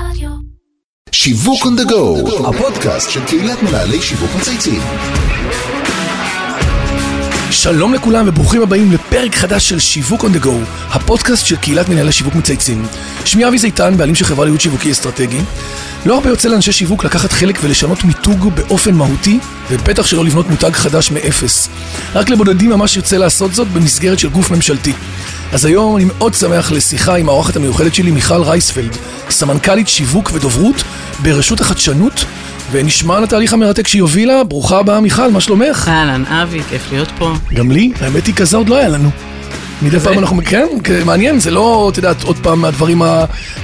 רדיו. שיווק on the go, הפודקאסט של קהילת מנהלי שיווק מצייצים. שלום לכולם וברוכים הבאים לפרק חדש של שיווק on the go, הפודקאסט של קהילת מנהלי שיווק מצייצים. שמי אבי זיתן, בעלים של חברה לייעוד שיווקי אסטרטגי. לא הרבה יוצא לאנשי שיווק לקחת חלק ולשנות מיתוג באופן מהותי, ובטח שלא לבנות מותג חדש מאפס. רק לבודדים ממש יוצא לעשות זאת במסגרת של גוף ממשלתי. אז היום אני מאוד שמח לשיחה עם האורחת המיוחדת שלי, מיכל רייספלד, סמנכ"לית שיווק ודוברות ברשות החדשנות, ונשמע על התהליך המרתק שהיא הובילה. ברוכה הבאה מיכל, מה שלומך? אהלן, אבי, כיף להיות פה. גם לי, האמת היא כזה עוד לא היה לנו. מדי? פעם אנחנו, כן, מעניין, זה לא, את יודעת, עוד פעם מהדברים,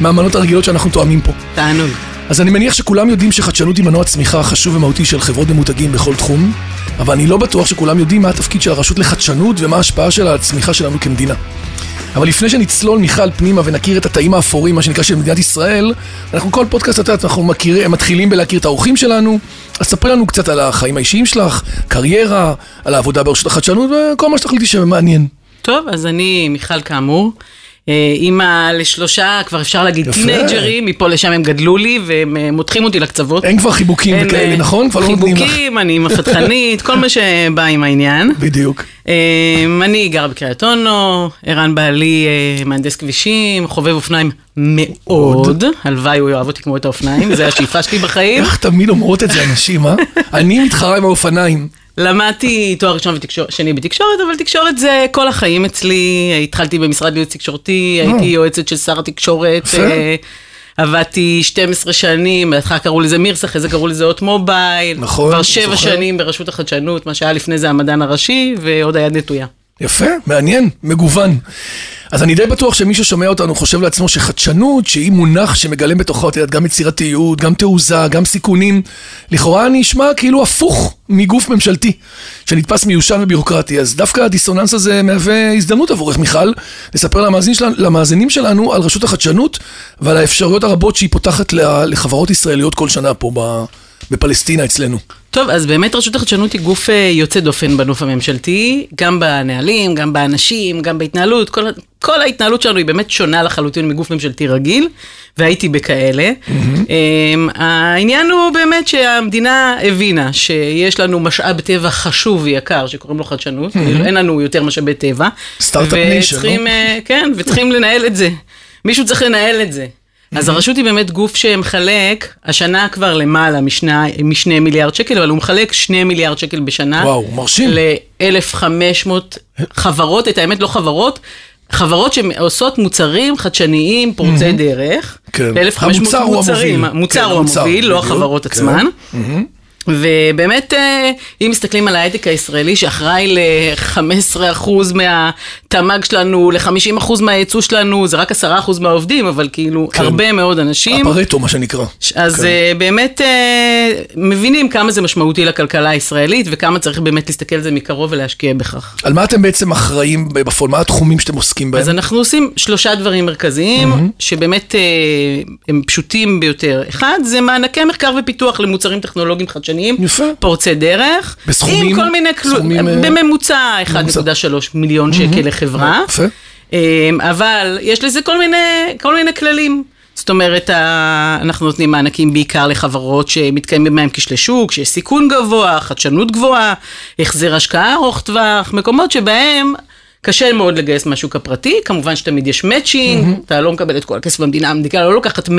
מהמנות הרגילות שאנחנו תואמים פה. תענוג. אז אני מניח שכולם יודעים שחדשנות היא מנוע צמיחה חשוב ומהותי של חברות ומותגים בכל תחום, אבל אני לא בטוח שכולם יודעים מה התפקיד של הרשות לחדשנות ומה ההשפעה שלה על הצמיחה שלנו כמדינה. אבל לפני שנצלול מיכל פנימה ונכיר את התאים האפורים, מה שנקרא של מדינת ישראל, אנחנו כל פודקאסט, את אנחנו מכיר, מתחילים בלהכיר את האורחים שלנו, אז ספרי לנו קצת על החיים האישיים שלך, קריירה, על העבודה ברשות החדשנות וכל מה שתחליטי שמעניין. טוב, אז אני מיכל כאמור. אה, אימא לשלושה, כבר אפשר להגיד. טינג'רים, מפה לשם הם גדלו לי והם אה, מותחים אותי לקצוות. אין כבר חיבוקים אין, וכאלה, אה, נכון? כבר לא נותנים לך. חיבוקים, אני אימא פתחנית, כל מה שבא עם העניין. בדיוק. אני גרה בקריית אונו, ערן בעלי מהנדס כבישים, חובב אופניים מאוד, הלוואי הוא יאהב אותי כמו את האופניים, זה השאיפה שלי בחיים. איך תמיד אומרות את זה אנשים, אה? אני מתחרה עם האופניים. למדתי תואר ראשון ושני בתקשורת, אבל תקשורת זה כל החיים אצלי. התחלתי במשרד ייעוץ תקשורתי, הייתי יועצת של שר התקשורת. אה, עבדתי 12 שנים, בהתחלה קראו לזה מירס, אחרי זה קראו לזה אות מובייל. נכון, כבר שבע זוכר. שנים ברשות החדשנות, מה שהיה לפני זה המדען הראשי, ועוד היד נטויה. יפה, מעניין, מגוון. אז אני די בטוח שמי ששומע אותנו חושב לעצמו שחדשנות, שהיא מונח שמגלם בתוכו, את יודעת, גם יצירתיות, גם תעוזה, גם סיכונים, לכאורה נשמע כאילו הפוך מגוף ממשלתי, שנתפס מיושן וביורוקרטי. אז דווקא הדיסוננס הזה מהווה הזדמנות עבורך, מיכל, לספר למאזינים שלנו, למאזינים שלנו על רשות החדשנות ועל האפשרויות הרבות שהיא פותחת לחברות ישראליות כל שנה פה בפלסטינה אצלנו. טוב, אז באמת רשות החדשנות היא גוף אה, יוצא דופן בנוף הממשלתי, גם בנהלים, גם באנשים, גם בהתנהלות, כל, כל ההתנהלות שלנו היא באמת שונה לחלוטין מגוף ממשלתי רגיל, והייתי בכאלה. אמ, העניין הוא באמת שהמדינה הבינה שיש לנו משאב טבע חשוב ויקר שקוראים לו חדשנות, אין לנו יותר משאבי טבע. סטארט-אפ וצריכים, לא? אה, כן, וצריכים לנהל את זה. מישהו צריך לנהל את זה. אז הרשות היא באמת גוף שמחלק, השנה כבר למעלה משנה, משני מיליארד שקל, אבל הוא מחלק שני מיליארד שקל בשנה. וואו, מרשים. ל-1,500 חברות, את האמת לא חברות, חברות שעושות מוצרים חדשניים פורצי דרך. כן. ל-1,500 המוצר הוא. המוביל. המוצר כן, הוא המוביל, לא בדיוק. החברות כן. עצמן. ובאמת, אה, אם מסתכלים על ההייטק הישראלי, שאחראי ל-15% מהתמ"ג שלנו, ל-50% מהייצוא שלנו, זה רק 10% מהעובדים, אבל כאילו, כן. הרבה מאוד אנשים. הפרטו, מה שנקרא. אז כן. כן. באמת אה, מבינים כמה זה משמעותי לכלכלה הישראלית, וכמה צריך באמת להסתכל על זה מקרוב ולהשקיע בכך. על מה אתם בעצם אחראים בפועל? מה התחומים שאתם עוסקים בהם? אז אנחנו עושים שלושה דברים מרכזיים, שבאמת אה, הם פשוטים ביותר. אחד, זה מענקי מחקר ופיתוח למוצרים טכנולוגיים חדשניים, יפה. פורצי דרך, בסכומים? עם כל מיני, סכומים, אה, בממוצע 1.3 מיליון שקל לחברה. יפה. אמ, אבל יש לזה כל מיני, כל מיני כללים. זאת אומרת, אנחנו נותנים מענקים בעיקר לחברות שמתקיימים בהם כשלי שוק, שיש סיכון גבוה, חדשנות גבוהה, החזר השקעה ארוך טווח, מקומות שבהם קשה מאוד לגייס מהשוק הפרטי, כמובן שתמיד יש מאצ'ינג, אתה לא מקבל את כל הכסף במדינה, המדינה לא לוקחת 100%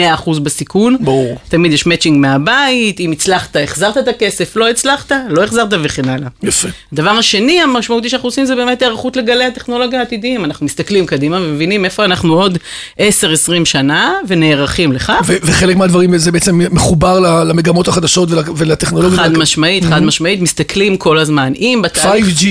בסיכון, ברור. תמיד יש מאצ'ינג מהבית, אם הצלחת, החזרת את הכסף, לא הצלחת, לא החזרת וכן הלאה. יפה. הדבר השני המשמעותי שאנחנו עושים זה באמת היערכות לגלי הטכנולוגיה העתידיים. אנחנו מסתכלים קדימה ומבינים איפה אנחנו עוד 10-20 שנה ונערכים לכך. ו- וחלק מהדברים זה בעצם מחובר למגמות החדשות ול- ולטכנולוגיות. חד משמעית, חד משמעית, מסתכלים כל הזמן. אם בתהליך... 5G,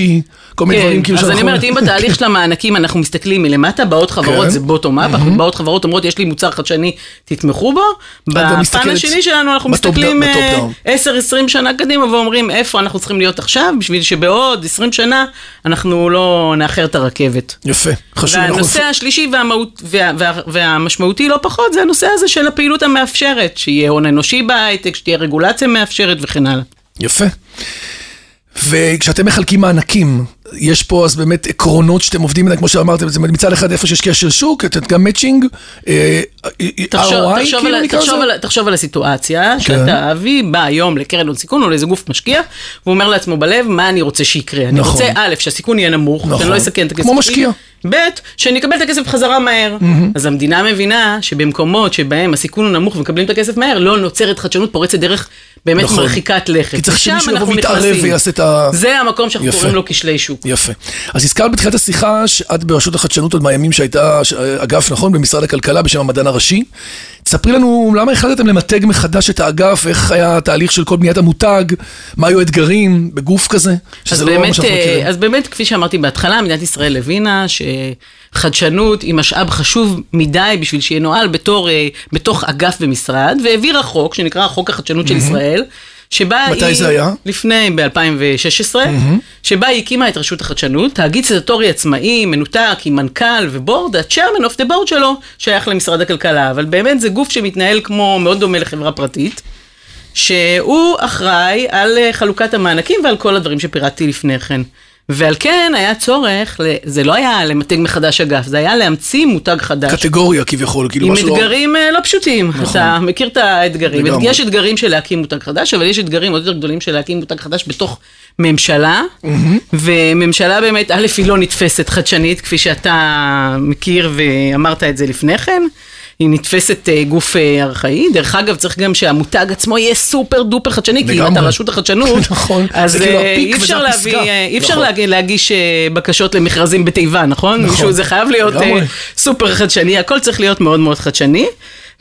כל מיני דברים כאילו אז אני שאנחנו- אומרת, אם בתהליך של המענקים אנחנו מסתכלים מלמטה, באות כן. חברות זה bottom up, באות חברות אומרות, יש לי מוצר חדשני, תתמכו בו. בפן השני שלנו אנחנו מסתכלים down, ב top 10-20 שנה קדימה ואומרים, איפה אנחנו צריכים להיות עכשיו, בשביל שבעוד 20 שנה אנחנו לא נאחר את הרכבת. יפה, חשוב. והנושא השלישי והמהות, וה, וה, והמשמעותי לא פחות, זה הנושא הזה של הפעילות המאפשרת, שיהיה הון אנושי בהייטק, שתהיה רגולציה מאפשרת וכן הלאה. יפה. וכשאתם מחלקים מענקים, יש פה אז באמת עקרונות שאתם עובדים עליהם, כמו שאמרתם, זה מצד אחד איפה שיש כשל שוק, את גם מאצ'ינג, אה, תחשוב, ROI, כאילו על, נקרא לזה? תחשוב על הסיטואציה, כן. שאתה אבי בא היום לקרן הון סיכון או לאיזה גוף משקיע, והוא אומר לעצמו בלב, מה אני רוצה שיקרה? אני נכון. רוצה א', שהסיכון יהיה נמוך, נכון. שאני לא אסכן את הכסף. כמו משקיע. ב', שאני אקבל את הכסף בחזרה מהר. אז המדינה מבינה שבמקומות שבהם הסיכון הוא נמוך ומקבלים את הכסף מהר, לא נוצרת חדשנות פורצת דרך באמת נכון. מרחיקת לכת. כי צריך שמישהו יבוא ויתערב. ויעשה את ה... זה המקום שאנחנו יפה. קוראים לו כשלי שוק. יפה. אז הזכרת בתחילת השיחה שאת ברשות החדשנות עוד מהימים שהייתה אגף, נכון? במשרד הכלכלה בשם המדען הראשי. תספרי לנו למה החלטתם למתג מחדש את האגף, איך היה התהליך של כל בניית המותג, מה היו האתגרים בגוף כזה, שזה לא מה באמת, שאנחנו אה, מכירים. אז באמת, כפי שאמרתי בהתחלה, מדינת ישראל הבינה שחדשנות היא משאב חשוב מדי בשביל שינוהל בתור, אה, בתוך אגף במשרד, והעבירה חוק שנקרא חוק החדשנות של ישראל. שבה מתי היא, זה היה? לפני, ב-2016, שבה היא הקימה את רשות החדשנות, תאגיד סטטוטורי עצמאי, מנותק, עם מנכ"ל ובורד, ה-chairman of the board שלו שייך למשרד הכלכלה, אבל באמת זה גוף שמתנהל כמו, מאוד דומה לחברה פרטית. שהוא אחראי על אה, חלוקת המענקים ועל כל הדברים שפירטתי לפני כן. ועל כן היה צורך, זה לא היה למתג מחדש אגף, זה היה להמציא מותג חדש. קטגוריה כביכול, כאילו עם משהו... לא- אתגרים אה, לא פשוטים, אתה מכיר את האתגרים. לגמרי. יש אתגרים של להקים מותג חדש, אבל יש אתגרים עוד יותר גדולים של להקים מותג חדש בתוך ממשלה, וממשלה באמת, א', היא לא נתפסת חדשנית, כפי שאתה מכיר ואמרת את זה לפני כן. היא נתפסת אה, גוף אה, ארכאי, דרך אגב צריך גם שהמותג עצמו יהיה סופר דופר חדשני, כי אם. אתה רשות החדשנות, נכון, אז כאילו אה, אי אפשר להביא, אי אפשר נכון. להגיש בקשות למכרזים בתיבה, נכון? נכון. מישהו, זה חייב להיות. סופר חדשני, הכל צריך להיות מאוד מאוד חדשני.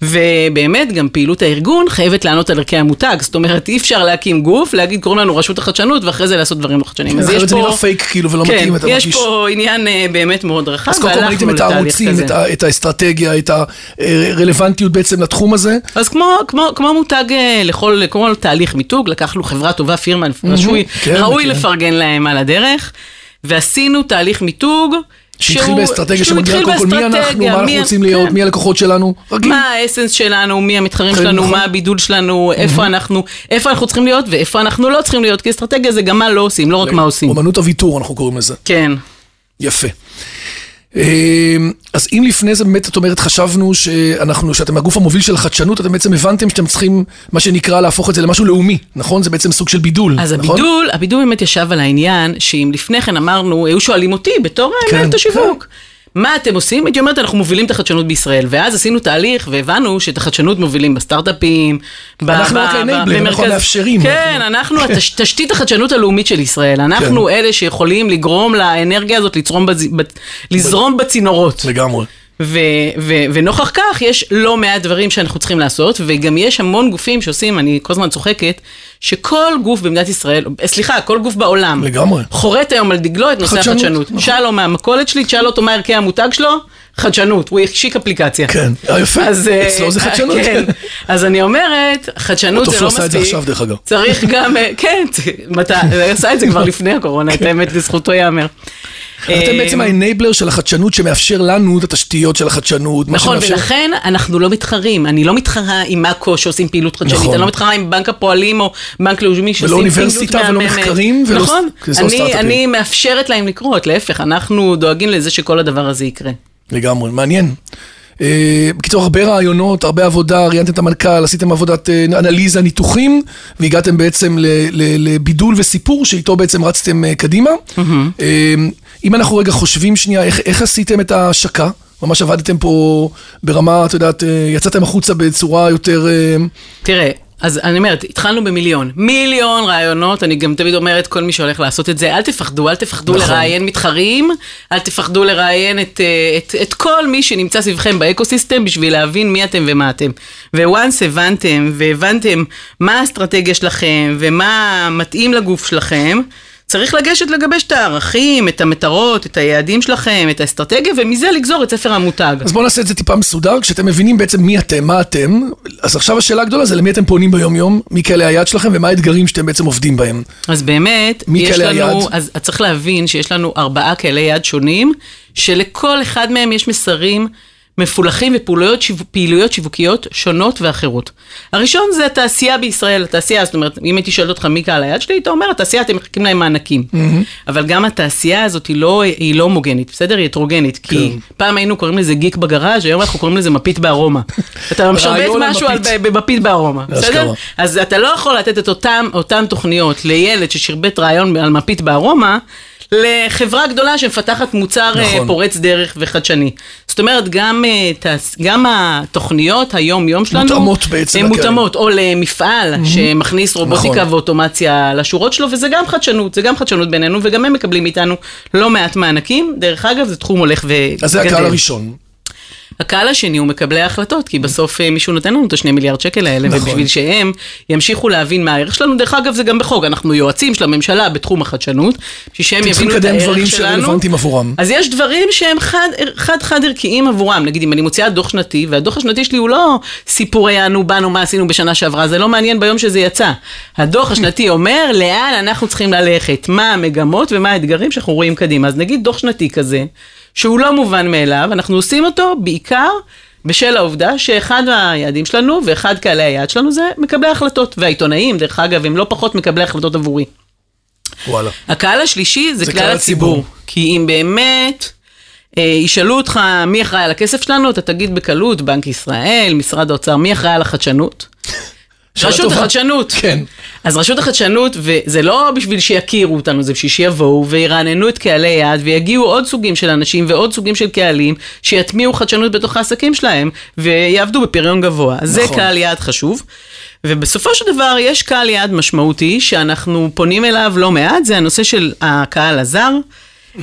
ובאמת גם פעילות הארגון חייבת לענות על ערכי המותג, זאת אומרת אי אפשר להקים גוף, להגיד קוראים לנו רשות החדשנות ואחרי זה לעשות דברים לא חדשניים. אז יש אחרת זה פה, נראה פייק כאילו ולא כן, מתאים, אתה יש מרגיש... פה עניין אה, באמת מאוד רחב, אז קודם כל ראיתם את הערוצים. את את האסטרטגיה, את הרלוונטיות בעצם לתחום הזה. אז כמו, כמו, כמו מותג אה, לכל, כמו תהליך מיתוג, לקחנו חברה טובה, פירמה, רשוי, כן, ראוי כן. לפרגן להם על הדרך, ועשינו תהליך מיתוג. שהתחיל באסטרטגיה שמגדירה קודם כל מי אנחנו, מה אנחנו רוצים להיות. מי הלקוחות שלנו, רגיל. מה האסנס שלנו, מי המתחרים שלנו, נכון. מה הבידול שלנו, איפה אנחנו, איפה אנחנו צריכים להיות ואיפה אנחנו לא צריכים להיות, כי אסטרטגיה זה גם מה לא עושים, לא רק מה עושים. אומנות הוויתור אנחנו קוראים לזה. כן. יפה. אמ, אז אם לפני זה באמת את אומרת חשבנו שאנחנו, שאתם הגוף המוביל של החדשנות, אתם בעצם הבנתם שאתם צריכים מה שנקרא להפוך את זה למשהו לאומי, נכון? זה בעצם סוג של בידול, אז נכון? הבידול, הבידול באמת ישב על העניין, שאם לפני כן אמרנו, היו שואלים אותי בתור כן, מנהלת השיווק. מה אתם עושים? הייתי אומרת, אנחנו מובילים את החדשנות בישראל. ואז עשינו תהליך והבנו שאת החדשנות מובילים בסטארט-אפים. אנחנו רק במרכז- אנחנו המאפשרים. כן, אנחנו תשתית החדשנות הלאומית של ישראל. אנחנו כן. אלה שיכולים לגרום לאנרגיה הזאת לזרום בצינורות. לגמרי. ו- ו- ונוכח כך יש לא מעט דברים שאנחנו צריכים לעשות, וגם יש המון גופים שעושים, אני כל הזמן צוחקת, שכל גוף במדינת ישראל, סליחה, כל גוף בעולם, לגמרי. חורט היום על דגלו את נושא חדשנות, החדשנות. נכון. לו מהמכולת שלי, תשאל אותו מה ערכי המותג שלו, חדשנות, הוא השיק אפליקציה. כן, אה, יפה, אז, אה, אצלו זה חדשנות. כן, אז אני אומרת, חדשנות זה הטופל לא עשה מספיק. את זה עכשיו, דרך אגב. צריך גם, אה, כן, מתי, הוא עשה את זה כבר לפני הקורונה, את האמת, לזכותו ייאמר. אתם בעצם האנבלר של החדשנות שמאפשר לנו את התשתיות של החדשנות. נכון, שמאפשר- ולכן אנחנו לא מתחרים. אני לא מתחרה עם מאקו שעושים פעילות חדשנית, נכון. אני לא מתחרה עם בנק הפועלים או בנק לאומי שעושים פעילות מהממת. אוניברסיטה ולא מחקרים ולא- נכון, ולא אני. אני מאפשרת להם לקרות, להפך, אנחנו דואגים לזה שכל הדבר הזה יקרה. לגמרי, מעניין. אה, בקיצור, הרבה רעיונות, הרבה עבודה, ראיינתם את המנכ"ל, עשיתם עבודת אה, אנליזה, ניתוחים, והגעתם בעצם ל- ל- לבידול וסיפור שאיתו בעצם רצתם אה, קדימה. אם אנחנו רגע חושבים שנייה, איך, איך עשיתם את ההשקה? ממש עבדתם פה ברמה, את יודעת, יצאתם החוצה בצורה יותר... אה, תראה, אז אני אומרת, התחלנו במיליון. מיליון רעיונות, אני גם תמיד אומרת, כל מי שהולך לעשות את זה, אל תפחדו, אל תפחדו נכון. לראיין מתחרים, אל תפחדו לראיין את, אה, את, את כל מי שנמצא סביבכם באקוסיסטם בשביל להבין מי אתם ומה אתם. וואנס הבנתם, והבנתם מה האסטרטגיה שלכם, ומה מתאים לגוף שלכם, צריך לגשת לגבש את הערכים, את המטרות, את היעדים שלכם, את האסטרטגיה, ומזה לגזור את ספר המותג. אז בואו נעשה את זה טיפה מסודר, כשאתם מבינים בעצם מי אתם, מה אתם, אז עכשיו השאלה הגדולה זה למי אתם פונים ביום-יום, מי קהלי היעד שלכם ומה האתגרים שאתם בעצם עובדים בהם. אז באמת, מי יש לנו, היעד? אז צריך להבין שיש לנו ארבעה קהלי יעד שונים, שלכל אחד מהם יש מסרים מפולחים ופעילויות שיו- שיווקיות שונות ואחרות. הראשון זה התעשייה בישראל, התעשייה, זאת אומרת, אם הייתי שואלת אותך מי קהל היעד שלי, היית אומר, התעשייה, אתם מחכים להם מענקים. אבל גם התעשייה הזאת היא לא, היא לא הומוגנית, בסדר? היא הטרוגנית. כי כן. פעם היינו קוראים לזה גיק בגראז', היום אנחנו קוראים לזה מפית בארומה. אתה משרבט משהו על- מפית. במפית בארומה, בסדר? אז אתה לא יכול לתת את אותם, אותם תוכניות לילד ששירבט רעיון על מפית בארומה, לחברה גדולה שמפתחת מוצר נכון. נכון. פורץ דרך וחדשני. זאת אומרת, גם, אה, גם התוכניות היום-יום שלנו, מותאמות בעצם הן. מותאמות, או למפעל שמכניס רובוטיקה נכון. ואוטומציה לשורות שלו, וזה גם חדשנות, זה גם חדשנות בינינו, וגם הם מקבלים מאיתנו לא מעט מענקים. דרך אגב, זה תחום הולך וגדל. אז זה הקהל הראשון. הקהל השני הוא מקבלי ההחלטות, כי בסוף אה, מישהו נותן לנו את השני מיליארד שקל האלה, נכון. ובשביל שהם ימשיכו להבין מה הערך שלנו, דרך אגב זה גם בחוק, אנחנו יועצים של הממשלה בתחום החדשנות, בשביל שהם צריכים יבינו את לקדם הערך דברים שלנו. שרלוונטיים עבורם. אז יש דברים שהם חד, חד חד ערכיים עבורם, נגיד אם אני מוציאה דוח שנתי, והדוח השנתי שלי הוא לא סיפורי אנו באנו מה עשינו בשנה שעברה, זה לא מעניין ביום שזה יצא. הדוח השנתי אומר לאן אנחנו צריכים ללכת, מה המגמות ומה האתגרים שאנחנו רואים קדימה. אז נגיד דוח שנתי כזה, שהוא לא מובן מאליו, אנחנו עושים אותו בעיקר בשל העובדה שאחד מהיעדים שלנו ואחד קהלי היעד שלנו זה מקבלי החלטות, והעיתונאים, דרך אגב, הם לא פחות מקבלי החלטות עבורי. וואלה. הקהל השלישי זה, זה כלל הציבור. הציבור. כי אם באמת אה, ישאלו אותך מי אחראי על הכסף שלנו, אתה תגיד בקלות, בנק ישראל, משרד האוצר, מי אחראי על החדשנות? רשות. החדשנות. כן. אז רשות החדשנות, וזה לא בשביל שיכירו אותנו, זה בשביל שיבואו וירעננו את קהלי יעד, ויגיעו עוד סוגים של אנשים ועוד סוגים של קהלים, שיטמיעו חדשנות בתוך העסקים שלהם, ויעבדו בפריון גבוה. אז זה נכון. קהל יעד חשוב. ובסופו של דבר יש קהל יעד משמעותי שאנחנו פונים אליו לא מעט, זה הנושא של הקהל הזר.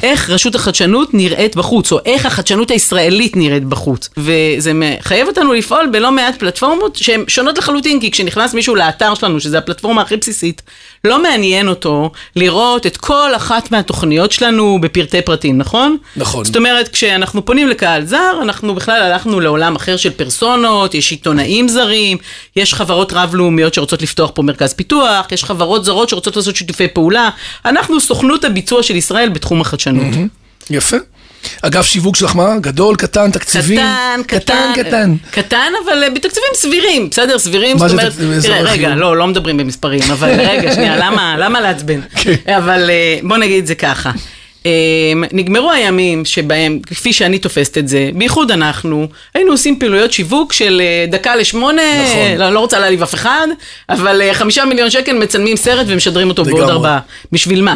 איך רשות החדשנות נראית בחוץ, או איך החדשנות הישראלית נראית בחוץ. וזה מחייב אותנו לפעול בלא מעט פלטפורמות שהן שונות לחלוטין, כי כשנכנס מישהו לאתר שלנו, שזו הפלטפורמה הכי בסיסית, לא מעניין אותו לראות את כל אחת מהתוכניות שלנו בפרטי פרטים, נכון? נכון. זאת אומרת, כשאנחנו פונים לקהל זר, אנחנו בכלל הלכנו לעולם אחר של פרסונות, יש עיתונאים זרים, יש חברות רב-לאומיות שרוצות לפתוח פה מרכז פיתוח, יש חברות זרות שרוצות לעשות שיתופי פעולה. אנחנו סוכנות הביצוע של ישראל בתחום החדשנות. יפה. אגף שיווק שלך מה? גדול, קטן, תקציבים? קטן, קטן, קטן. קטן, אבל אה, בתקציבים סבירים, בסדר? סבירים, זאת אומרת, תראה? רגע, לא, לא מדברים במספרים, אבל רגע, שנייה, למה, למה לעצבן? כן. אבל אה, בוא נגיד זה ככה. אה, נגמרו הימים שבהם, כפי שאני תופסת את זה, בייחוד אנחנו, היינו עושים פעילויות שיווק של אה, דקה לשמונה, נכון. לא, לא רוצה להעליב אף אחד, אבל אה, חמישה מיליון שקל מצלמים סרט ומשדרים אותו בעוד. ארבעה. בשביל מה?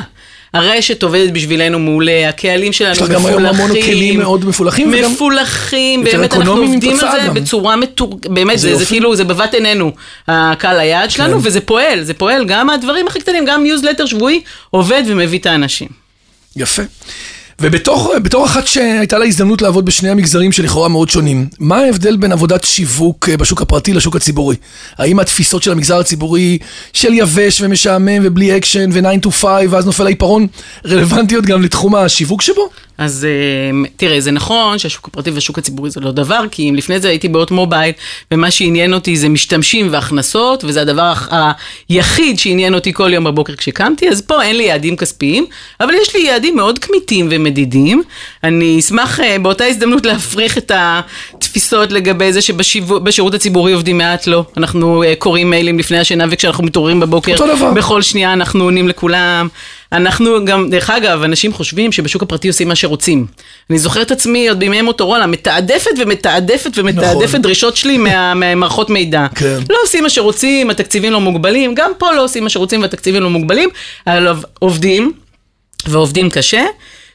הרשת עובדת בשבילנו מעולה, הקהלים שלנו יש לך מפולחים. גם היום המון כלים מאוד מפולחים, מפולחים, באמת אנחנו עובדים על זה גם. בצורה מתור... באמת, זה זה, זה. כאילו, זה בבת עינינו, הקהל היעד שלנו, כן. וזה פועל, זה פועל, גם הדברים הכי קטנים, גם ניוזלטר שבועי עובד ומביא את האנשים. יפה. ובתור בתור אחת שהייתה לה הזדמנות לעבוד בשני המגזרים שלכאורה מאוד שונים, מה ההבדל בין עבודת שיווק אה, בשוק הפרטי לשוק הציבורי? האם התפיסות של המגזר הציבורי של יבש ומשעמם ובלי אקשן ו-9 to 5 ואז נופל העיפרון רלוונטיות גם לתחום השיווק שבו? אז אה, תראה, זה נכון שהשוק הפרטי והשוק הציבורי זה לא דבר, כי אם לפני זה הייתי בהוט מובייל, ומה שעניין אותי זה משתמשים והכנסות, וזה הדבר היחיד שעניין אותי כל יום בבוקר כשקמתי, אז פה אין לי יעדים כספיים, אבל יש לי יעדים מאוד כמיתים ומדידים. אני אשמח אה, באותה הזדמנות להפריך את התפיסות לגבי זה שבשירות הציבורי עובדים מעט לא. אנחנו אה, קוראים מיילים לפני השינה, וכשאנחנו מתעוררים בבוקר. בכל שנייה אנחנו עונים לכולם. אנחנו גם, דרך אגב, אנשים חושבים שבשוק הפרטי עושים מה שרוצים. אני זוכרת את עצמי עוד בימי מוטורולה, מתעדפת ומתעדפת ומתעדפת נכון. דרישות שלי מה- מהמערכות מידע. כן. לא עושים מה שרוצים, התקציבים לא מוגבלים, גם פה לא עושים מה שרוצים והתקציבים לא מוגבלים, אבל עובדים, ועובדים קשה.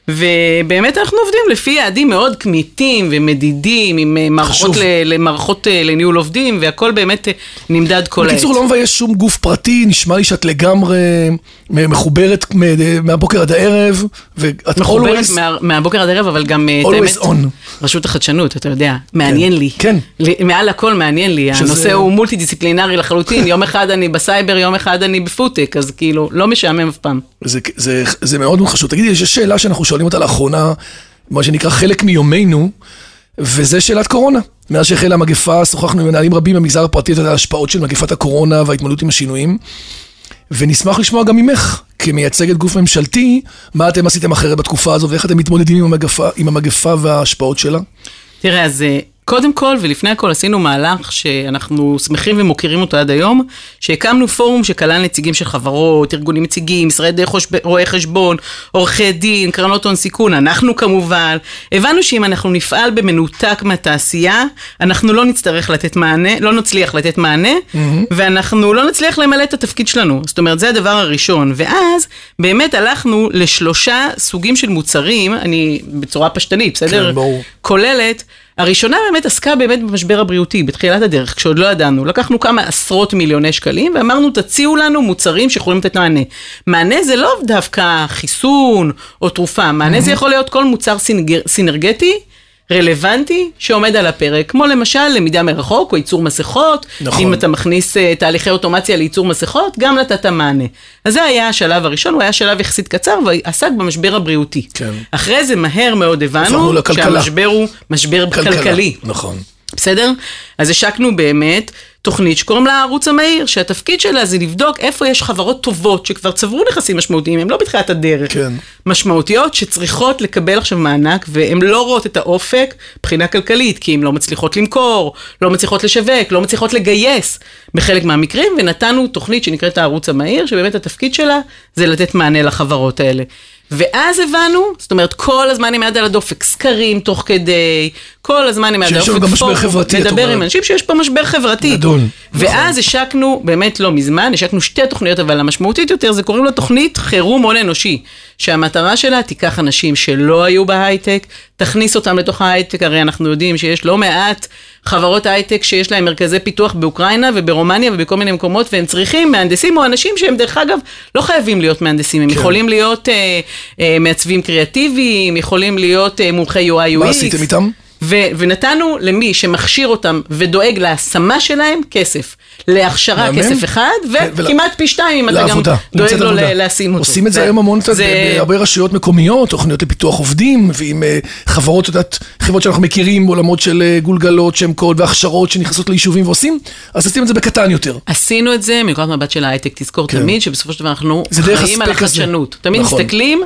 ובאמת אנחנו עובדים לפי יעדים מאוד כמיתים ומדידים, עם אה, מערכות. ל, למערכות אה, לניהול עובדים, והכל באמת אה, נמדד כל העת. בקיצור, לא מבייש שום גוף פרטי, נשמע לי שאת לגמרי מחוברת מהבוקר עד הערב, ואת מחוברת always- מה, מהבוקר עד הערב, אבל גם את always האמת, on. רשות החדשנות, אתה יודע, מעניין לי. כן. לי- מעל הכל מעניין לי, שזה- הנושא הוא מולטי דיסציפלינרי לחלוטין, יום אחד אני בסייבר, יום אחד אני בפודטק, אז כאילו, לא משעמם אף פעם. זה, זה, זה מאוד מאוד חשוב. תגידי, יש שאלה שאנחנו שואלים אותה לאחרונה, מה שנקרא חלק מיומנו, וזה שאלת קורונה. מאז שהחלה המגפה, שוחחנו עם מנהלים רבים במגזר הפרטי על ההשפעות של מגפת הקורונה וההתמודדות עם השינויים, ונשמח לשמוע גם ממך, כמייצגת גוף ממשלתי, מה אתם עשיתם אחרת בתקופה הזו ואיך אתם מתמודדים עם המגפה, עם המגפה וההשפעות שלה. תראה, אז אה, קודם כל ולפני הכל עשינו מהלך שאנחנו שמחים ומוקירים אותו עד היום, שהקמנו פורום שכלל נציגים של חברות, ארגונים נציגים, משרדי רואי חשבון, עורכי דין, קרנות הון סיכון, אנחנו כמובן. הבנו שאם אנחנו נפעל במנותק מהתעשייה, אנחנו לא נצטרך לתת מענה, לא נצליח לתת מענה, ואנחנו לא נצליח למלא את התפקיד שלנו. זאת אומרת, זה הדבר הראשון. ואז באמת הלכנו לשלושה סוגים של מוצרים, אני בצורה פשטנית, בסדר? כן, ברור. כוללת. הראשונה באמת עסקה באמת במשבר הבריאותי, בתחילת הדרך, כשעוד לא ידענו. לקחנו כמה עשרות מיליוני שקלים ואמרנו, תציעו לנו מוצרים שיכולים לתת מענה. מענה זה לא דווקא חיסון או תרופה, מענה זה יכול להיות כל מוצר סינגר, סינרגטי. רלוונטי שעומד על הפרק, כמו למשל למידה מרחוק או ייצור מסכות, נכון. אם אתה מכניס uh, תהליכי אוטומציה לייצור מסכות, גם נתת מענה. אז זה היה השלב הראשון, הוא היה שלב יחסית קצר ועסק במשבר הבריאותי. כן. אחרי זה מהר מאוד הבנו. שהמשבר הוא משבר כלכלי. נכון. בסדר? אז השקנו באמת תוכנית שקוראים לה הערוץ המהיר, שהתפקיד שלה זה לבדוק איפה יש חברות טובות שכבר צברו נכסים משמעותיים, הן לא בתחילת הדרך. כן. משמעותיות שצריכות לקבל עכשיו מענק, והן לא רואות את האופק מבחינה כלכלית, כי הן לא מצליחות למכור, לא מצליחות לשווק, לא מצליחות לגייס בחלק מהמקרים, ונתנו תוכנית שנקראת הערוץ המהיר, שבאמת התפקיד שלה זה לתת מענה לחברות האלה. ואז הבנו, זאת אומרת, כל הזמן עם יד על הדופק, סקרים תוך כדי, כל הזמן עם יד על שיש הדופק, לנו גם משבר חברתי, את לדבר עם אומרת. אנשים שיש פה משבר חברתי. גדול, ואז השקנו, באמת לא מזמן, השקנו שתי תוכניות, אבל המשמעותית יותר, זה קוראים לה תוכנית חירום הון אנושי, שהמטרה שלה תיקח אנשים שלא היו בהייטק, תכניס אותם לתוך ההייטק, הרי אנחנו יודעים שיש לא מעט חברות הייטק שיש להם מרכזי פיתוח באוקראינה וברומניה ובכל מיני מקומות, והם צריכים מהנדסים או אנשים שהם דרך אגב לא חייבים להיות מהנדסים, הם כן. יכולים להיות אה, אה, מעצבים קריאטיביים, יכולים להיות אה, מומחי UI UX. מה עשיתם איתם? ו- ונתנו למי שמכשיר אותם ודואג להשמה שלהם כסף. להכשרה מהמם. כסף אחד, כן, וכמעט פי שתיים אם אתה גם לעבודה. דואג נמצאת לו להשים אותו. עושים את זה היום המון זה- בהרבה רשויות מקומיות, תוכניות לפיתוח עובדים, ועם אה, חברות, את יודעת, חברות שאנחנו מכירים, עולמות של אה, גולגלות, שם קוד והכשרות שנכנסות ליישובים ועושים, אז עושים את זה בקטן יותר. עשינו את זה מנקודת מבט של ההייטק, תזכור כן. תמיד שבסופו של דבר אנחנו חיים על. החדשנות. תמיד נכון. מסתכלים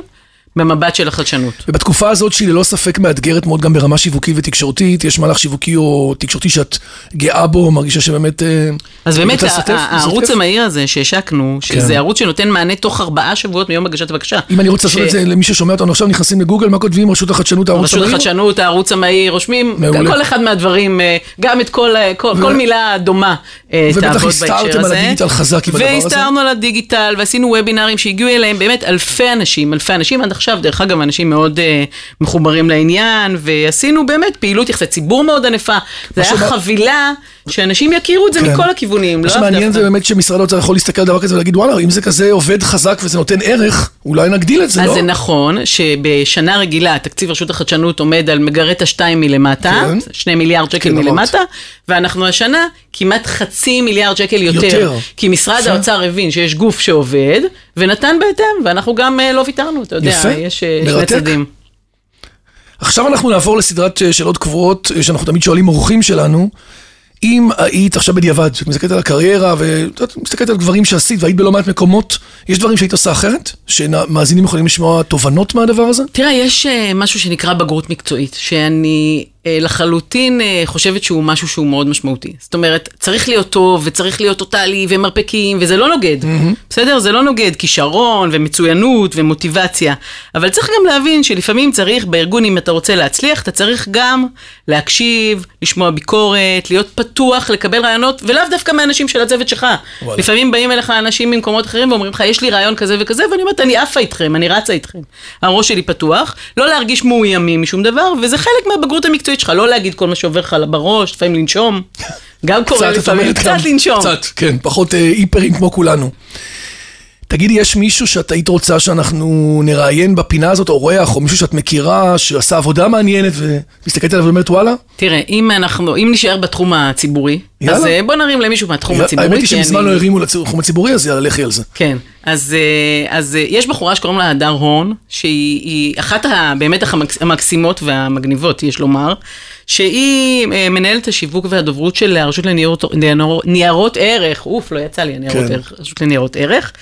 במבט של החדשנות. ובתקופה הזאת שהיא ללא ספק מאתגרת מאוד גם ברמה שיווקית ותקשורתית, יש מהלך שיווקי או תקשורתי שאת גאה בו, מרגישה שבאמת... אה, אז באמת, הערוץ? המהיר הזה שהשקנו, כן. שזה ערוץ שנותן מענה תוך ארבעה שבועות מיום הגשת הבקשה. אם אני רוצה לעשות את זה למי ששומע אותנו עכשיו, נכנסים לגוגל, מה כותבים? רשות החדשנות, הערוץ רשות המהיר? החדשנות, הערוץ המהיר, רושמים. כל אחד מהדברים, אה, גם את כל, אה, מילה דומה ובטח תעבוד בהקשר הזה. הסתערתם על הדיגיטל חזק עם הדבר הזה. על הדיגיטל, ועשינו וובינארים שהגיעו אליהם באמת אלפי אנשים, אלפי אנשים עד עכשיו, דרך אגב, אנשים מאוד אה, מחוברים לעניין, ועשינו באמת פעילות יחסי ציבור מאוד ענפה. זה היה שבא- חבילה שאנשים יכירו את זה כן. מכל הכיוונים, מה לא שמעניין. זה באמת שמשרד האוצר יכול להסתכל על דבר כזה ולהגיד, וואלה, אם זה כזה עובד חזק וזה נותן ערך, אולי נגדיל את זה, אז לא? זה נכון שבשנה רגילה תקציב רשות החדשנות עומד על מגרד השתיים מלמטה, כן. שני מיליארד שקל כן, אמרת. מלמטה, ואנחנו השנה כמעט חצי מיליארד שקל יותר. יותר. כי משרד יפה. האוצר הבין שיש גוף שעובד, ונתן בהתאם, ואנחנו גם אה, לא ויתרנו, אתה יודע, יפה, יש אה, שני. צדדים. עכשיו אנחנו נעבור לסדרת אה, שאלות קבועות, אה, שאנחנו תמיד שואלים אורחים שלנו. אם היית עכשיו בדיעבד, כשאת מסתכלת על הקריירה ואת מסתכלת על דברים שעשית והיית בלא מעט מקומות, יש דברים שהיית עושה אחרת? שמאזינים יכולים לשמוע תובנות מהדבר הזה? תראה, יש משהו שנקרא בגרות מקצועית, שאני לחלוטין אה, חושבת שהוא משהו שהוא מאוד משמעותי. זאת אומרת, צריך להיות טוב, וצריך להיות טוטאלי, ומרפקים, וזה לא נוגד. בסדר? זה לא נוגד כישרון, ומצוינות, ומוטיבציה. אבל צריך גם להבין שלפעמים צריך, בארגון, אם אתה רוצה להצליח, אתה צריך גם להקשיב, לשמוע ביקורת, להיות פתוח, לקבל רעיונות, ולאו דווקא מהאנשים של הצוות שלך. וואלה. לפעמים באים אליך אנשים ממקומות אחרים ואומרים לך, יש לי רעיון כזה וכזה, ואני אומרת, אני עפה איתכם, אני רצה איתכם. הראש שלי פתוח, לא להרגיש מאוימים משום דבר, וזה חלק מהבגרות המקצועית שלך, לא להגיד כל מה שעובר לך בראש, לפעמים לנשום. גם קורה לפעמים, קצת לנשום. קצת, כן, פחות אה, היפרים כמו כולנו. תגידי, יש מישהו שאת היית רוצה שאנחנו נראיין בפינה הזאת, או אורח, או מישהו שאת מכירה, שעשה עבודה מעניינת, ומסתכלת עליו ואומרת, וואלה? תראה, אם אנחנו, אם נשאר בתחום הציבורי, יאללה. אז אה, בוא נרים למישהו מהתחום הציבורי. האמת היא שמזמן אני- לא הרימו לתחום הציבורי, אז יאללה, לכי על זה. כן. אז, אה, אז אה, יש בחורה שקוראים לה הדר הורן, שהיא היא אחת ה, באמת המקס- המקסימות והמגניבות, יש לומר, שהיא אה, מנהלת השיווק והדוברות של הרשות לניירות ניירות- ניירות ערך, אוף, לא יצא לי, הניירות כן. ערך, הרשות לניירות ערך.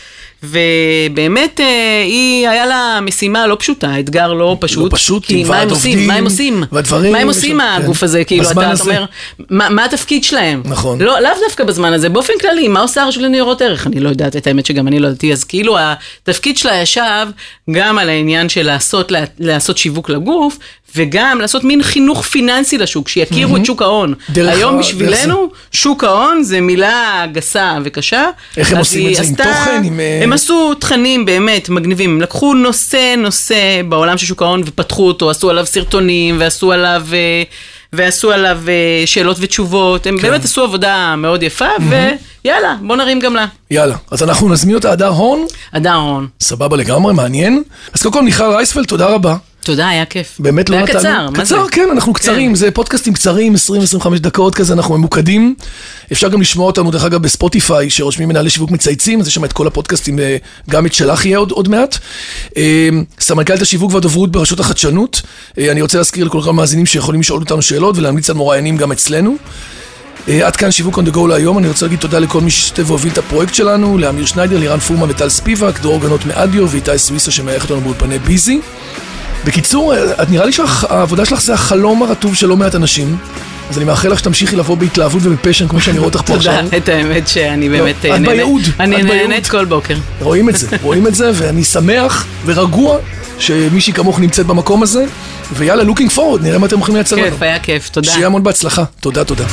ובאמת היא, היה לה משימה לא פשוטה, אתגר לא פשוט. פשוט, כי מה הם עושים? עובדים מה הם עושים? והדברים, מה הם עושים שם, הגוף כן. הזה? כאילו, אתה הזה. אומר, מה, מה התפקיד שלהם? נכון. לא, לאו דווקא בזמן הזה, באופן כללי, מה עושה הרשות לניירות ערך? אני לא יודעת, את האמת שגם אני לא ידעתי, אז כאילו התפקיד שלה ישב גם על העניין של לעשות, לעשות שיווק לגוף, וגם לעשות מין חינוך פיננסי לשוק, שיכירו את שוק ההון. דרך היום ה- בשבילנו, שוק ההון זה מילה גסה וקשה. איך הם עושים את זה? עם עשתה- תוכן? עם, אה, הם עשו תכנים באמת מגניבים, הם לקחו נושא נושא בעולם של שוק ההון ופתחו אותו, עשו עליו סרטונים ועשו עליו, אה, ועשו עליו אה, שאלות ותשובות, הם כן. באמת עשו עבודה מאוד יפה, ויאללה, בוא נרים גם לה. יאללה, אז אנחנו נזמין אותה, הדר הון, הדר רון. סבבה לגמרי, מעניין. אז קודם כל, מיכל רייספלד, תודה רבה. תודה, היה כיף. באמת לא היה נתנו. קצר, מה זה? קצר, כן, אנחנו קצרים, זה פודקאסטים קצרים, 20-25 דקות כזה, אנחנו ממוקדים. אפשר גם לשמוע אותנו, דרך אגב, בספוטיפיי, שרושמים מנהלי שיווק מצייצים, אז יש שם את כל הפודקאסטים, אה, גם את שלך יהיה עוד, עוד מעט. אה, סמנכ"לית השיווק והדוברות ברשות החדשנות. אה, אני רוצה להזכיר לכל המאזינים שיכולים לשאול אותנו שאלות ולהמליץ על מוראיינים גם אצלנו. עד כאן שיווק on the go להיום, אני רוצה להגיד תודה לכל מי שהשתתף והוביל את הפרויקט שלנו, לאמיר שניידר, לירן פורמן וטל ספיבק, דרור גנות מאדיו ואיתי סוויסה שמארח אותנו באולפני ביזי. בקיצור, את נראה לי שהעבודה שלך זה החלום הרטוב של לא מעט אנשים, אז אני מאחל לך שתמשיכי לבוא בהתלהבות ובפשן כמו שאני רואה אותך פה תודה, עכשיו. את האמת שאני באמת את אה, נהנית. בייעוד, אני את בייעוד. נהנית כל בוקר. רואים את זה, רואים את זה, ואני שמח ורגוע שמישהי כמוך נמצאת במקום הזה, ויאללה, looking forward, נראה מה אתם יכולים לייצר לנו. כיף, היה כיף, תודה. שיהיה המון בהצלחה. תודה, תודה.